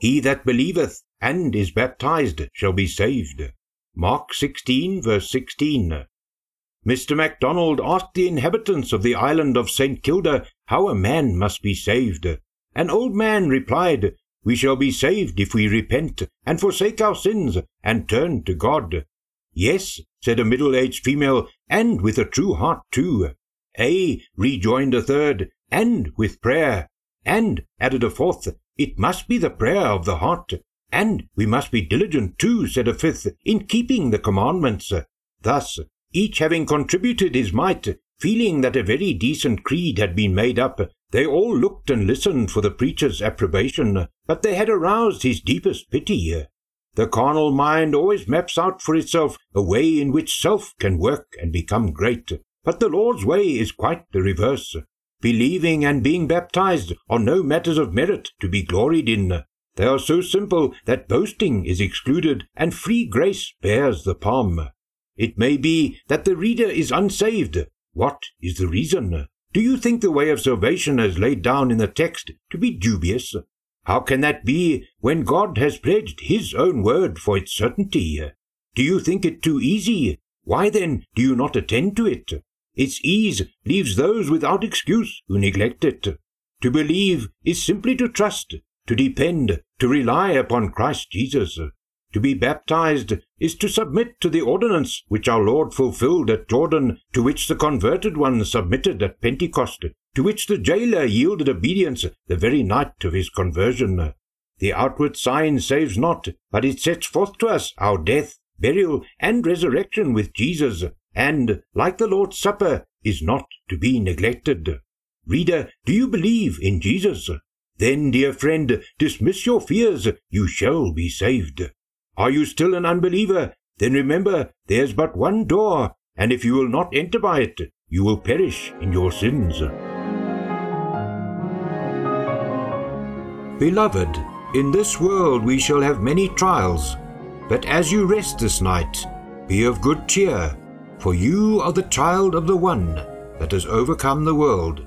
He that believeth and is baptized shall be saved. Mark 16, verse 16. Mr. MacDonald asked the inhabitants of the island of St. Kilda how a man must be saved. An old man replied, We shall be saved if we repent and forsake our sins and turn to God. Yes, said a middle aged female, and with a true heart too. Ay, rejoined a third, and with prayer. And, added a fourth, it must be the prayer of the heart. And we must be diligent too, said a fifth, in keeping the commandments. Thus, each having contributed his mite, feeling that a very decent creed had been made up, they all looked and listened for the preacher's approbation, but they had aroused his deepest pity. The carnal mind always maps out for itself a way in which self can work and become great, but the Lord's way is quite the reverse. Believing and being baptized are no matters of merit to be gloried in. They are so simple that boasting is excluded and free grace bears the palm. It may be that the reader is unsaved. What is the reason? Do you think the way of salvation as laid down in the text to be dubious? How can that be when God has pledged His own word for its certainty? Do you think it too easy? Why then do you not attend to it? Its ease leaves those without excuse who neglect it. To believe is simply to trust, to depend, to rely upon Christ Jesus. To be baptized is to submit to the ordinance which our Lord fulfilled at Jordan, to which the converted ones submitted at Pentecost, to which the jailer yielded obedience the very night of his conversion. The outward sign saves not, but it sets forth to us our death, burial, and resurrection with Jesus, and, like the Lord's Supper, is not to be neglected. Reader, do you believe in Jesus? Then, dear friend, dismiss your fears, you shall be saved. Are you still an unbeliever? Then remember, there's but one door, and if you will not enter by it, you will perish in your sins. Beloved, in this world we shall have many trials, but as you rest this night, be of good cheer for you are the child of the one that has overcome the world.